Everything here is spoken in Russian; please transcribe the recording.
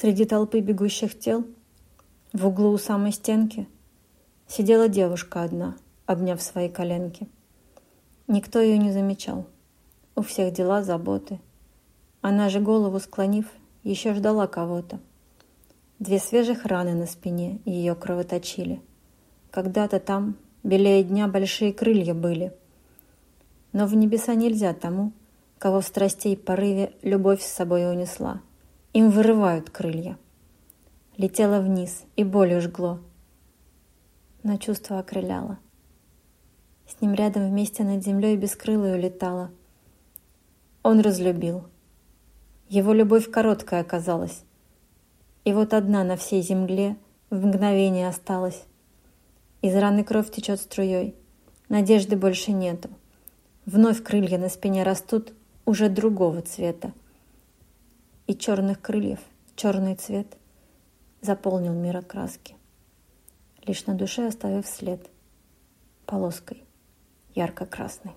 Среди толпы бегущих тел, в углу у самой стенки, сидела девушка одна, обняв свои коленки. Никто ее не замечал. У всех дела, заботы. Она же голову склонив, еще ждала кого-то. Две свежих раны на спине ее кровоточили. Когда-то там, белее дня, большие крылья были. Но в небеса нельзя тому, кого в страстей порыве любовь с собой унесла. Им вырывают крылья. Летела вниз, и болью жгло. Но чувство окрыляло. С ним рядом вместе над землей бескрылой улетала. Он разлюбил. Его любовь короткая оказалась. И вот одна на всей земле в мгновение осталась. Из раны кровь течет струей. Надежды больше нету. Вновь крылья на спине растут уже другого цвета и черных крыльев черный цвет заполнил мир окраски, лишь на душе оставив след полоской ярко-красной.